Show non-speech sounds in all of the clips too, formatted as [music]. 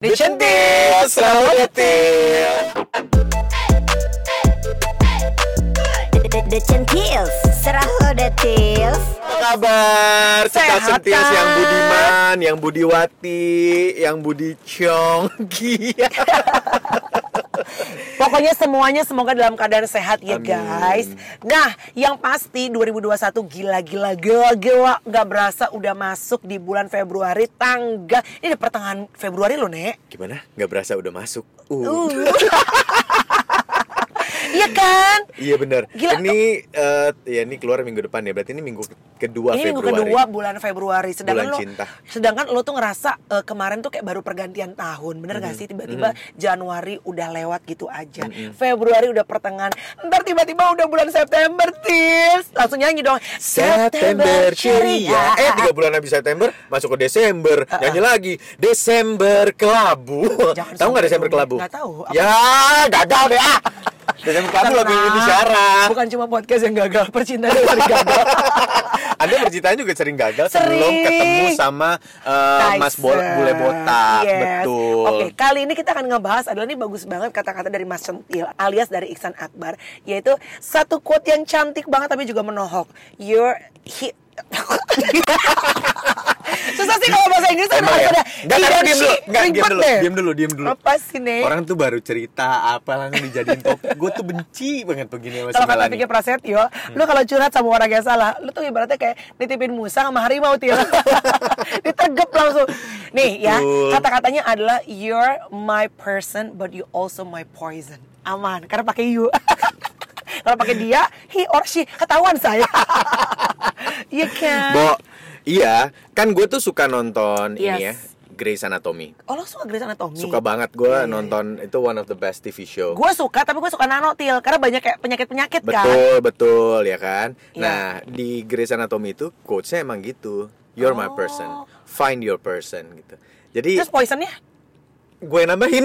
Dicentil, selalu detil. The Centils, Serahu Detils Apa kabar? Sehat, Sentias yang budiman, yang budiwati, yang budi congki. [laughs] Pokoknya semuanya semoga dalam keadaan sehat ya Amin. guys. Nah, yang pasti 2021 gila-gila gila-gila nggak berasa udah masuk di bulan Februari tanggal ini udah pertengahan Februari loh, Nek. Gimana? Gak berasa udah masuk. Uh. Uh. [laughs] Iya kan? Iya. Gila. Ini eh, ya ini keluar minggu depan ya. Berarti ini minggu kedua ini minggu Februari. kedua bulan Februari sedangkan Bulan lo cinta. sedangkan lo tuh ngerasa eh, kemarin tuh kayak baru pergantian tahun bener gak sih tiba-tiba Januari udah lewat gitu aja Februari udah pertengahan ntar tiba-tiba udah bulan September tis langsung nyanyi dong September ceria. Eh tiga bulan habis September masuk ke Desember. Nyanyi lagi Desember kelabu. Tahu nggak Desember kelabu? nggak tahu. Apa? Ya gagal deh ah. Desember kelabu lagu. Indonesia Raya. bukan cuma podcast yang gagal percintaan yang sering gagal [laughs] Anda percintaan juga sering gagal sebelum Sering. ketemu sama eh, Mas Bol. Bule Botak. Yes. Betul. Oke, kali ini kita akan ngebahas adalah ini bagus banget kata-kata dari Mas Centil alias dari Iksan Akbar yaitu satu quote yang cantik banget tapi juga menohok. You're he [laughs] Susah sih kalau bahasa Inggris kan harus ya? ada enggak, dan diam dulu. Enggak, diam dulu. Diam dulu, diam dulu. Apa sih, Nek? Orang tuh baru cerita apa langsung dijadiin topik. Gue tuh benci banget begini sama Kalau kata pikir Prasetyo, lu kalau curhat sama orang yang salah, lu tuh ibaratnya kayak nitipin Musa sama harimau til. [laughs] Ditegep langsung. Nih ya, kata-katanya adalah you're my person but you also my poison. Aman, karena pakai you. [laughs] kalau pakai dia, he or she, ketahuan saya. [laughs] Iya kan? Bo, iya, kan gue tuh suka nonton ini ya, Yes. Grey's Anatomy. Oh lo suka Grey's Anatomy? Suka banget gue iya, nonton itu one of the best TV show. Gue suka, tapi gue suka nano til karena banyak kayak penyakit-penyakit kan. Betul, betul ya kan. Iya. Nah, di Grey's Anatomy itu quotesnya emang gitu. You're my Oh. person. Find your person gitu. Jadi Terus poisonnya? gue nambahin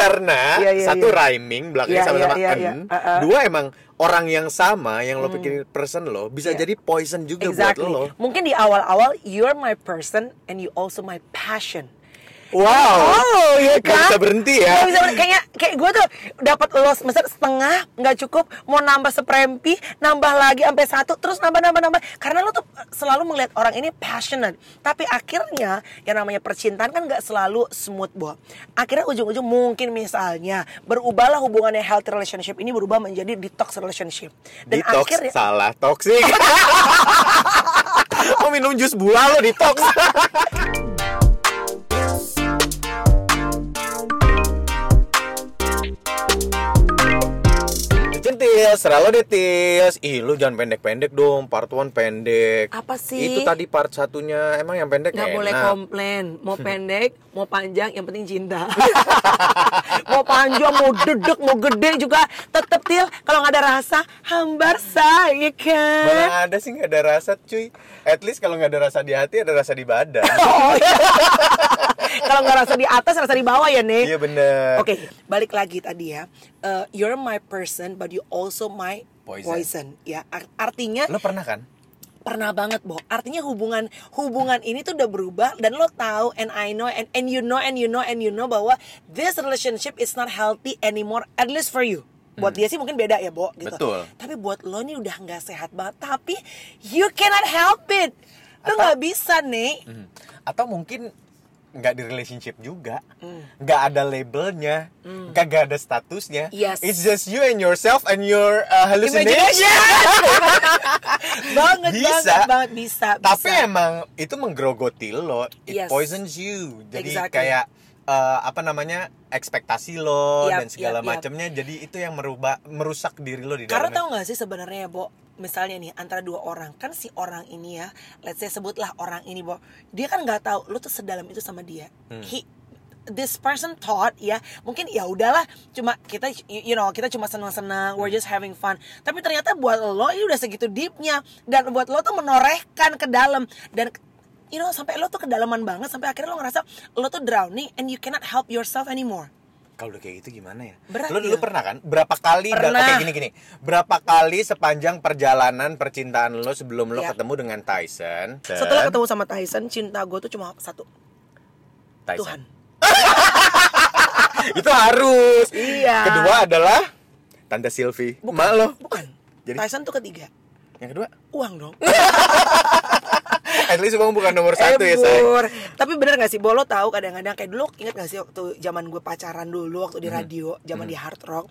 karena Iya, iya, satu iya. rhyming belakangnya Iya, sama-sama iya, iya, en. iya. Uh, uh. Dua emang orang yang sama yang lo pikirin person lo bisa Iya. jadi poison juga Exactly. buat lo. Mungkin di awal-awal you're my person and you also my passion. Wow. Oh, Nggak kan? bisa berhenti ya. Nggak bisa berhenti. Kayaknya kayak gue tuh dapat los misal setengah nggak cukup, mau nambah seprempi, nambah lagi sampai satu, terus nambah nambah nambah. Karena lo tuh selalu melihat orang ini passionate. Tapi akhirnya yang namanya percintaan kan nggak selalu smooth, Bo. Akhirnya ujung-ujung mungkin misalnya berubahlah hubungannya healthy relationship ini berubah menjadi detox relationship. Dan Detox akhirnya salah toxic. [laughs] Mau minum jus buah lo detox. [laughs] Centil, selalu detil. Ih, lu jangan pendek-pendek dong. Part 1 pendek. Apa sih? Itu tadi part satunya emang yang pendek nggak enak. boleh komplain mau [laughs] pendek mau panjang yang penting cinta [laughs] mau panjang mau dedek mau gede juga tetep til kalau nggak ada rasa hambar saya kan Mana ada sih nggak ada rasa cuy. At least kalau nggak ada rasa di hati ada rasa di badan. [laughs] Oh, iya. kalau nggak rasa di atas rasa di bawah ya nih Iya bener. Oke, balik lagi tadi ya. Eh, you're my person, but you also my Poison. poison. Ya, Ar- artinya Lo pernah kan? pernah banget, Bo. Artinya hubungan hubungan ini tuh udah berubah dan lo tahu and I know and and you know and you know and you know bahwa this relationship is not healthy anymore at least for you. Buat dia sih mungkin beda ya, Bo, gitu. Betul. Tapi buat lo nih udah nggak sehat banget, tapi you cannot help it. Lo nggak bisa nih. Hmm. Atau mungkin nggak di relationship juga, Hmm. nggak ada labelnya, nggak ada statusnya. Yes. It's just you and yourself and your uh, hallucination. [laughs] Banget, Bisa. banget, banget bisa. Tapi bisa. emang itu menggerogoti lo, it Yes. poisons you. Jadi Exactly. kayak uh, apa namanya ekspektasi lo Yap, dan segala yap. macamnya. Jadi itu yang merubah merusak diri lo di Karena dalamnya. tau gak sih sebenarnya ya, Bo, misalnya nih antara dua orang. Kan si orang ini ya, let's say sebutlah orang ini, Bo, dia kan nggak tahu lu tuh sedalam itu sama dia. Hmm. He this person thought ya mungkin ya udahlah cuma kita you you know kita cuma senang-senang we're just having fun. Tapi ternyata buat lo ini udah segitu deepnya. Dan buat lo tuh menorehkan ke dalam. Dan you know sampai lo tuh kedalaman banget sampai akhirnya lo ngerasa lo tuh drowning and you cannot help yourself anymore Kalau udah kayak gitu gimana ya? Berat lo ya? pernah kan? Berapa kali? Pernah. Oke gini gini. Berapa kali sepanjang perjalanan percintaan lo sebelum lo Ya. ketemu dengan Tyson? setelah ketemu sama Tyson cinta gue tuh cuma satu Tyson. Tuhan [laughs] itu harus. Iya. Kedua adalah Tante Silvi. Mak lo. Bukan. Jadi- Tyson tuh ketiga. Yang kedua, Uang dong. [laughs] at least uang bukan nomor satu ya. Ebur. Tapi bener gak sih, Bolo tahu kadang-kadang kayak dulu inget gak sih waktu zaman gue pacaran dulu waktu di Hmm. radio, zaman di hard rock.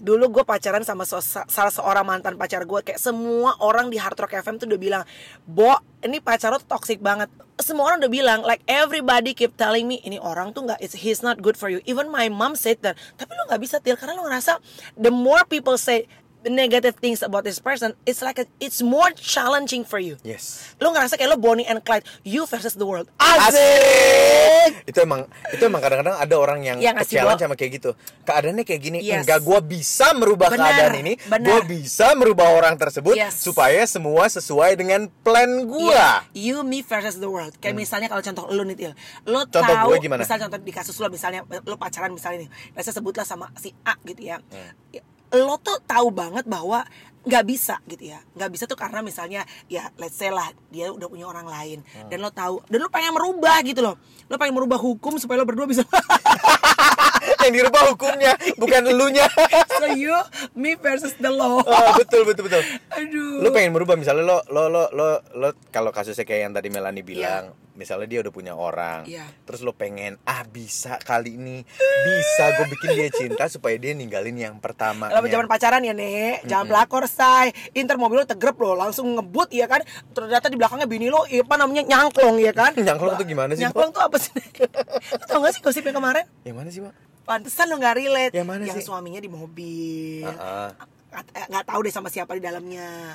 Dulu gue pacaran sama so- salah seorang mantan pacar gue Kayak semua orang di Hard Rock FM tuh udah bilang Bo, ini pacar lo tuh toxic banget Semua orang udah bilang Like everybody keep telling me Ini orang tuh gak, it's, he's not good for you Even my mom said that Tapi lo gak bisa Til Karena lo ngerasa The more people say negative things about this person It's like a, it's more challenging for you Yes. Lo ngerasa kayak lo Bonnie and Clyde You versus the world Asik. Itu emang itu emang kadang-kadang ada orang yang Yang challenge sama kayak gitu. Keadaannya kayak gini, Yes. enggak gua bisa merubah Benar, keadaan ini, benar. gua bisa merubah orang tersebut Yes. supaya semua sesuai dengan plan gua. Iya, You, me versus the world. Kayak misalnya kalau contoh lo nih. Lo Hmm. Contoh tahu, gue gimana? Misalnya contoh di kasus lo, misalnya lo pacaran misalnya nih. Saya sebutlah sama si A gitu ya. Hmm. Lo tuh tahu banget bahwa nggak bisa gitu ya. Nggak bisa tuh karena misalnya ya let's say lah dia udah punya orang lain. Hmm. dan lo tahu dan lo pengen merubah gitu loh. Lo pengen merubah hukum supaya lo berdua bisa [laughs] [laughs] yang dirubah hukumnya, bukan elunya. [laughs] so you me versus the law [laughs] Oh, betul betul betul. aduh Lo pengen merubah misalnya lo lo lo lo lo kalau kasusnya kayak yang tadi Melani bilang, misalnya dia udah punya orang, Iya. terus lo pengen ah bisa kali ini bisa gue bikin dia cinta supaya dia ninggalin yang pertama. Kalau zaman pacaran ya nek, jangan pelakor say. Inter mobil lo tegrep lo, langsung ngebut ya kan. Ternyata di belakangnya bini lo, apa namanya nyangklong ya kan. Nyangklong tuh gimana sih, Nyangklong tuh apa sih? lo tau gak sih gosip yang kemarin? Yang mana sih, Mak? Pantesan lo gak relate. Yang mana sih? suaminya di mobil. Heeh. Nggak- eh, Nggak tahu deh sama siapa di dalamnya.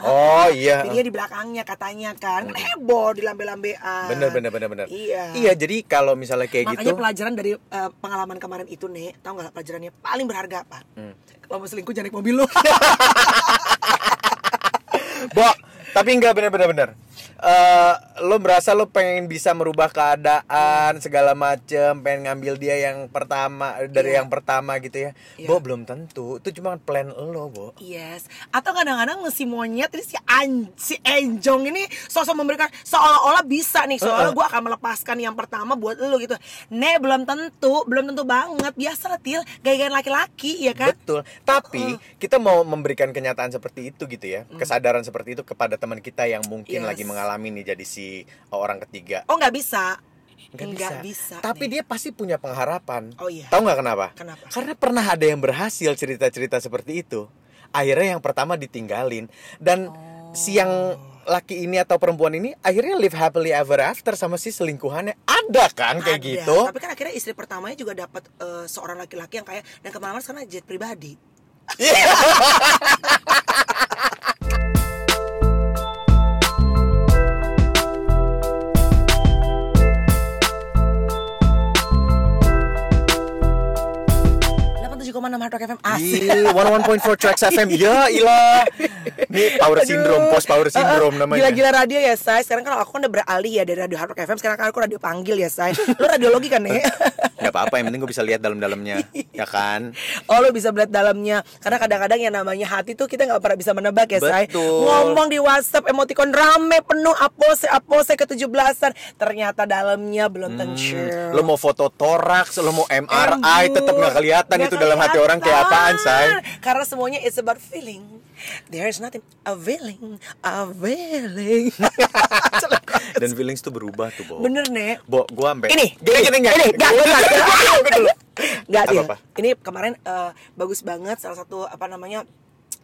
Oh iya. Bininya di belakangnya katanya kan. Kan heboh di lambe-lambean. Bener bener bener bener. Iya. Iya jadi kalau misalnya kayak Makanya gitu. pelajaran dari eh, pengalaman kemarin itu nih, tau gak pelajarannya paling berharga apa? Hmm. Kalau mau selingkuh jangan naik mobil lo. [laughs] Bo, tapi enggak bener-bener bener. Eh, lo merasa lo pengen bisa merubah keadaan segala macem, pengen ngambil dia yang pertama dari Iya. yang pertama gitu ya. Iya. Bo belum tentu, itu cuma plan lo, Bo. Yes. Atau kadang-kadang si monyet ini si an si enjong ini sosok memberikan seolah-olah bisa nih, seolah Uh-uh. gue akan melepaskan yang pertama buat lo gitu. Ne belum tentu, belum tentu banget. Biasa til, gaya-gaya laki-laki ya kan? Betul. Tapi kita mau memberikan kenyataan seperti itu gitu ya, kesadaran seperti itu kepada teman kita yang mungkin. Yes. lagi mengalami nih jadi si orang ketiga. Oh nggak bisa. Nggak Nggak bisa. Tapi nih. dia pasti punya pengharapan. Oh, iya. Tahu nggak kenapa? Kenapa? Karena pernah ada yang berhasil cerita-cerita seperti itu. Akhirnya yang pertama ditinggalin dan si yang laki ini atau perempuan ini akhirnya live happily ever after sama si selingkuhannya. Ada kan kayak Ada. gitu? Tapi kan akhirnya istri pertamanya juga dapat eh, seorang laki-laki yang kaya dan ke mana-mana sekarang jet pribadi. enam [laughs] Rock FM asik. Ih, 101.4 Tracks FM. Ya, ilah. Ini power syndrome, post power syndrome Uh, uh, namanya. Gila-gila radio ya, Say. Sekarang kan aku kan udah beralih ya dari radio Hard Rock FM. Sekarang kan aku radio panggil ya, Say. Lu radiologi kan, nih? [laughs] Gak apa-apa, yang penting gue bisa lihat dalam-dalamnya, ya kan? Oh lu bisa melihat dalamnya. Karena kadang-kadang yang namanya hati tuh kita nggak pernah bisa menebak ya say Betul. Ngomong di whatsapp emoticon rame penuh apose apose ke 17an Ternyata dalamnya belum tentu Lo mau foto toraks, lo mau MRI, Aduh, tetap nggak kelihatan nggak itu dalam hati orang kayak apaan, say. Karena semuanya it's about feeling There's nothing a feeling A feeling [laughs] Dan feelings tuh berubah tuh, Bo. Bener nek Bo, gua sampai Ini, gini gini ini, ini, nggak, nggak, Gua dulu. Nggak Til. Apa-apa? Ini kemarin eh, bagus banget salah satu apa namanya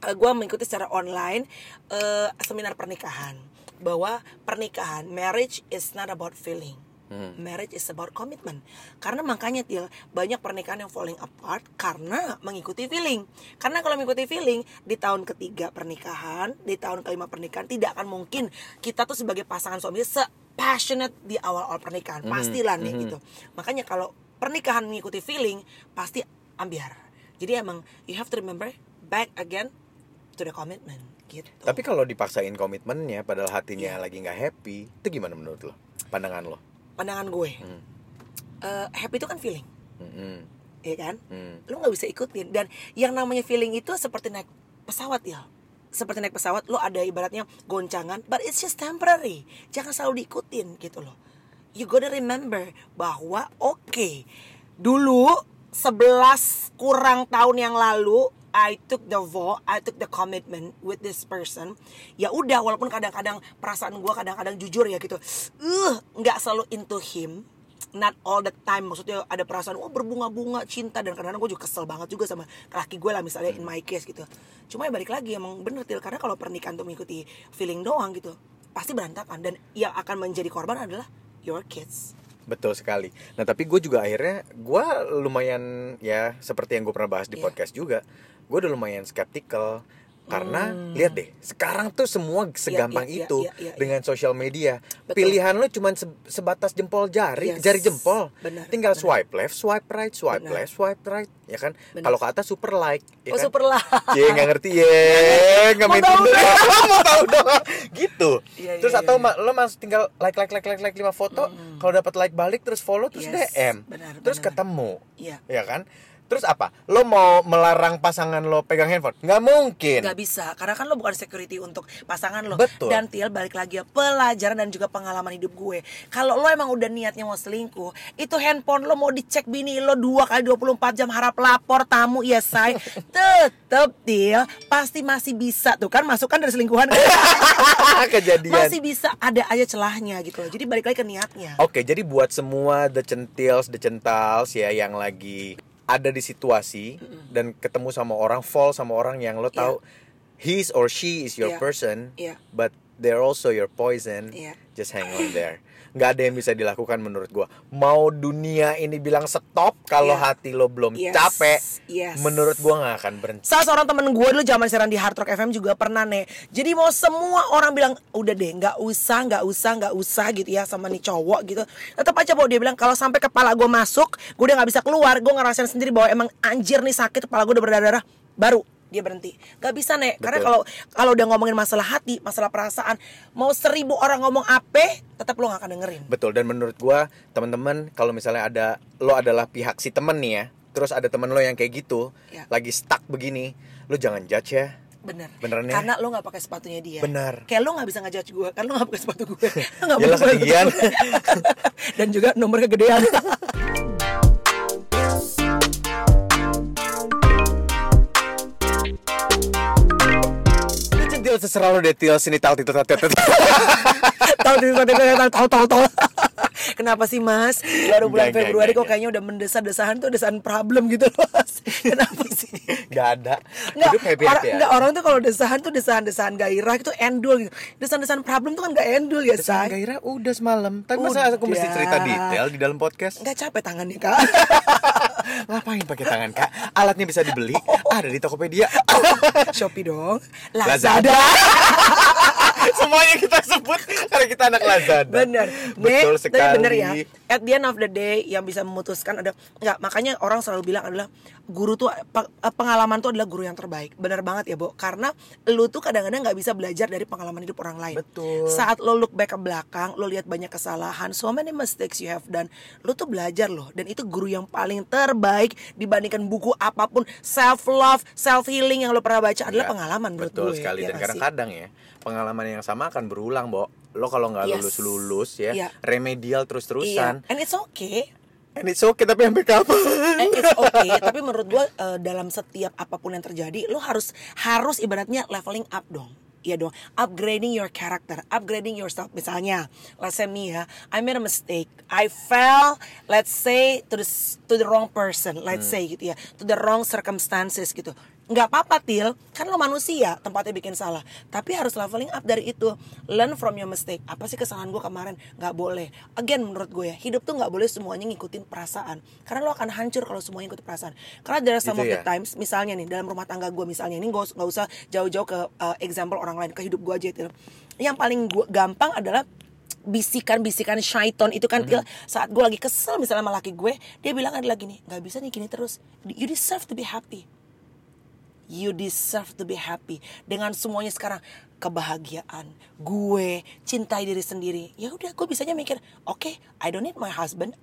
eh, gua mengikuti secara online eh, seminar pernikahan bahwa pernikahan marriage is not about feeling. Hmm. Marriage is about commitment. Karena makanya Til banyak pernikahan yang falling apart karena mengikuti feeling. Karena kalau mengikuti feeling di tahun ketiga pernikahan, di tahun kelima pernikahan tidak akan mungkin kita tuh sebagai pasangan suami se passionate di awal-awal pernikahan. Hmm. Pastilah nih gitu. Makanya kalau pernikahan mengikuti feeling pasti ambiar. Jadi emang you have to remember back again to the commitment gitu. Tapi kalau dipaksain komitmennya padahal hatinya Iya. lagi nggak happy, itu gimana menurut lo? Pandangan lo? Pandangan gue, Hmm. eh, happy itu kan feeling, Mm-mm. ya kan? Hmm. Lo nggak bisa ikutin dan yang namanya feeling itu seperti naik pesawat ya. Seperti naik pesawat lo ada ibaratnya goncangan, but it's just temporary. Jangan selalu diikutin gitu loh. You gotta remember bahwa oke dulu 11 kurang tahun yang lalu I took the vow, I took the commitment with this person. Ya udah, walaupun kadang-kadang perasaan gue kadang-kadang jujur ya gitu. Uh, nggak selalu into him. Not all the time. Maksudnya ada perasaan, oh berbunga-bunga cinta dan kadang-kadang gue juga kesel banget juga sama laki gue lah misalnya in my case gitu. Cuma ya balik lagi emang bener til karena kalau pernikahan tuh mengikuti feeling doang gitu, pasti berantakan dan yang akan menjadi korban adalah your kids. Betul sekali. Nah tapi gue juga akhirnya gue lumayan ya seperti yang gue pernah bahas di Iya. podcast juga, gue udah lumayan skeptical karena lihat deh sekarang tuh semua segampang Hmm. iya, itu iya, iya, iya. dengan sosial media Betul. pilihan lo cuma sebatas jempol jari Yes. jari jempol Benar, tinggal benar. swipe left swipe right swipe Benar. left swipe right ya kan kalau ke atas super like ya Oh, kan? super like. Cie nggak ngerti ye nggak Mau main Tinder [laughs] mau tahu doang gitu Iya, iya, terus iya, atau ma- lo mas tinggal like like like like like lima foto kalau dapat like balik terus follow terus Yes, DM benar, terus benar. ketemu Iya. ya kan terus apa? Lo mau melarang pasangan lo pegang handphone? Nggak mungkin. Gak bisa, karena kan lo bukan security untuk pasangan lo. Betul. Dan Til balik lagi ya, pelajaran dan juga pengalaman hidup gue. Kalau lo emang udah niatnya mau selingkuh Itu handphone lo mau dicek bini lo dua kali 24 jam harap lapor tamu ya say. [laughs] Tetep Til, pasti masih bisa Tuh kan? Masuk kan dari selingkuhan. [laughs] Kejadian. Masih bisa ada aja celahnya gitu loh. Jadi balik lagi ke niatnya. Oke, jadi buat semua the centils, the centals ya yang lagi ada di situasi dan ketemu sama orang, fall sama orang yang lo tahu his or she is your Iya. person, Iya. but they're also your poison. Iya. Just hang on there. Nggak ada yang bisa dilakukan menurut gua. Mau dunia ini bilang stop kalau Iya. hati lo belum Yes. capek, Yes. menurut gua nggak akan berhenti. Salah seorang temen gue dulu zaman siaran di Hard Rock FM juga pernah nih. Jadi mau semua orang bilang udah deh nggak usah nggak usah nggak usah gitu ya sama nih cowok gitu. Tetap aja bahwa dia bilang kalau sampai kepala gue masuk, gue udah nggak bisa keluar. Gue ngerasain sendiri bahwa emang anjir nih sakit kepala gue udah berdarah-darah. Baru dia berhenti. Gak bisa nek, karena Betul. kalau kalau udah ngomongin masalah hati, masalah perasaan, mau seribu orang ngomong apa, tetap lo gak akan dengerin. Betul dan menurut gua teman-teman kalau misalnya ada lo adalah pihak si temen nih ya, terus ada temen lo yang kayak gitu, Ya. lagi stuck begini, lo jangan judge ya. Bener. Beneran ya? Karena lo gak pakai sepatunya dia. Bener. Kayak lo gak bisa ngejudge gue, karena lo gak pakai sepatu gue. [laughs] Nggak ketinggian. gue. [laughs] Dan juga nomor kegedean. [laughs] Lu centil seserah lo detil sini tal titu tat tat, tat. tahu tahu tahu tahu [laughs] tahu Kenapa sih mas? Baru bulan enggak, Februari enggak, kok kayaknya udah mendesah-desahan tuh desahan problem gitu loh [laughs] mas Kenapa sih? Gak ada. Nggak, Hidup happy orang, happy nggak, ya. orang tuh kalau desahan tuh desahan-desahan gairah itu endul gitu Desahan-desahan problem tuh kan gak endul ya Desain say gairah udah semalam. Tapi masa aku mesti cerita detail di dalam podcast? Nggak capek tangannya kak [laughs] Ngapain pakai tangan kak? Alatnya bisa dibeli. Ada di Tokopedia. Shopee dong Lazada. Lazada [laughs] Semuanya kita sebut karena kita anak Lazada. Bener Betul sekali. Tapi bener ya At the end of the day Yang bisa memutuskan ada Nggak makanya orang selalu bilang adalah Guru tuh pe- Pengalaman tuh adalah guru yang terbaik Bener banget ya Bo Karena lu tuh kadang-kadang nggak bisa belajar Dari pengalaman hidup orang lain Betul. Saat lo look back ke belakang Lo lihat banyak kesalahan So many mistakes you have done Lo tuh belajar loh Dan itu guru yang paling terbaik Dibandingkan buku apa pun Self love Self healing yang lo pernah baca Adalah Nggak, pengalaman menurut Betul gue sekali ya dan kadang-kadang ya pengalaman yang sama akan berulang, Bo. Lo kalau nggak Yes. lulus lulus ya, Iya. remedial terus-terusan. Iya And it's okay And it's okay tapi sampai kapan? Eh, it's okay, tapi menurut gue eh, dalam setiap apa pun yang terjadi, lo harus harus ibaratnya leveling up dong. Iya dong, upgrading your character, upgrading yourself. Misalnya, let's say me ya, I made a mistake, I fell, let's say to the to the wrong person, let's say gitu ya, to the wrong circumstances gitu. Nggak apa-apa til, kan lo manusia, tempatnya bikin salah. Tapi harus leveling up dari itu, learn from your mistake. Apa sih kesalahan gue kemarin? Nggak boleh. Again menurut gue ya, hidup tuh nggak boleh semuanya ngikutin perasaan. Karena lo akan hancur kalau semuanya ngikutin perasaan. Karena are some Gitu of the ya? times, misalnya nih dalam rumah tangga gue misalnya ini us- nggak usah jauh-jauh ke uh, example orang lain ke hidup gue aja itu yang paling gua, gampang adalah bisikan-bisikan syaiton itu kan Til, saat gue lagi kesel misalnya sama laki gue dia bilang adalah gini nggak bisa nih gini terus you deserve to be happy you deserve to be happy. Dengan semuanya sekarang kebahagiaan gue cintai diri sendiri. Ya udah gue bisanya mikir oke I don't need my husband.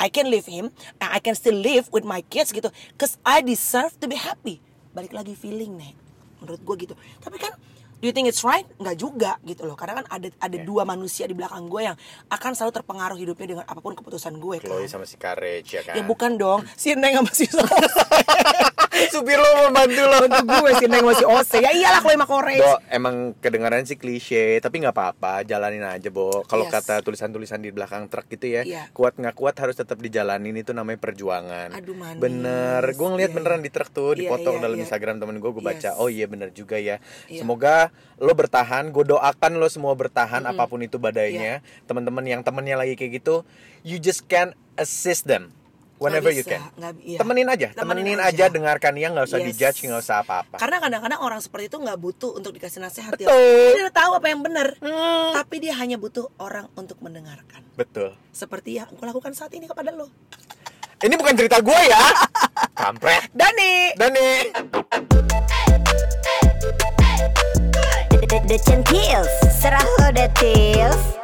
I can leave him and I can still live with my kids gitu. Cause I deserve to be happy. Balik lagi feeling nih menurut gue gitu. Tapi kan Do you think it's right? Nggak juga gitu loh. Karena kan ada ada Yeah. dua manusia di belakang gue yang akan selalu terpengaruh hidupnya dengan apa pun keputusan gue kan. Chloe sama si Courage ya kan? Ya bukan dong, si Neng sama si [laughs] supir lo membantu lo Bantu gue si Neng sama si Ose. Ya iyalah sama Courage. Do, emang kedengaran sih klise, tapi nggak apa-apa, jalanin aja, Bo. Kalau Yes. kata tulisan-tulisan di belakang truk gitu ya, Iya. kuat nggak kuat harus tetap dijalanin itu namanya perjuangan. Aduh, manis. Bener, gue ngeliat Iya, beneran di truk tuh, dipotong iya, dalam iya. Instagram temen gue, gue baca, Yes. oh iya bener juga ya. Iya. Semoga lo bertahan, gue doakan lo semua bertahan apa pun itu badainya. Teman-teman yang temennya lagi kayak gitu, you just can assist them. Whenever you can, iya. temenin aja, Temenin temenin, aja. aja, dengarkan dia, nggak usah Yes. dijudge, nggak usah apa-apa. Karena kadang-kadang orang seperti itu nggak butuh untuk dikasih nasihat ya. Betul. Dia udah tahu apa yang benar. Hmm. Tapi dia hanya butuh orang untuk mendengarkan. Betul. Seperti yang aku lakukan saat ini kepada lo. Ini bukan cerita gue ya. [laughs] Kampret. Dani. Dani. The, the, the centils Serah lo the tils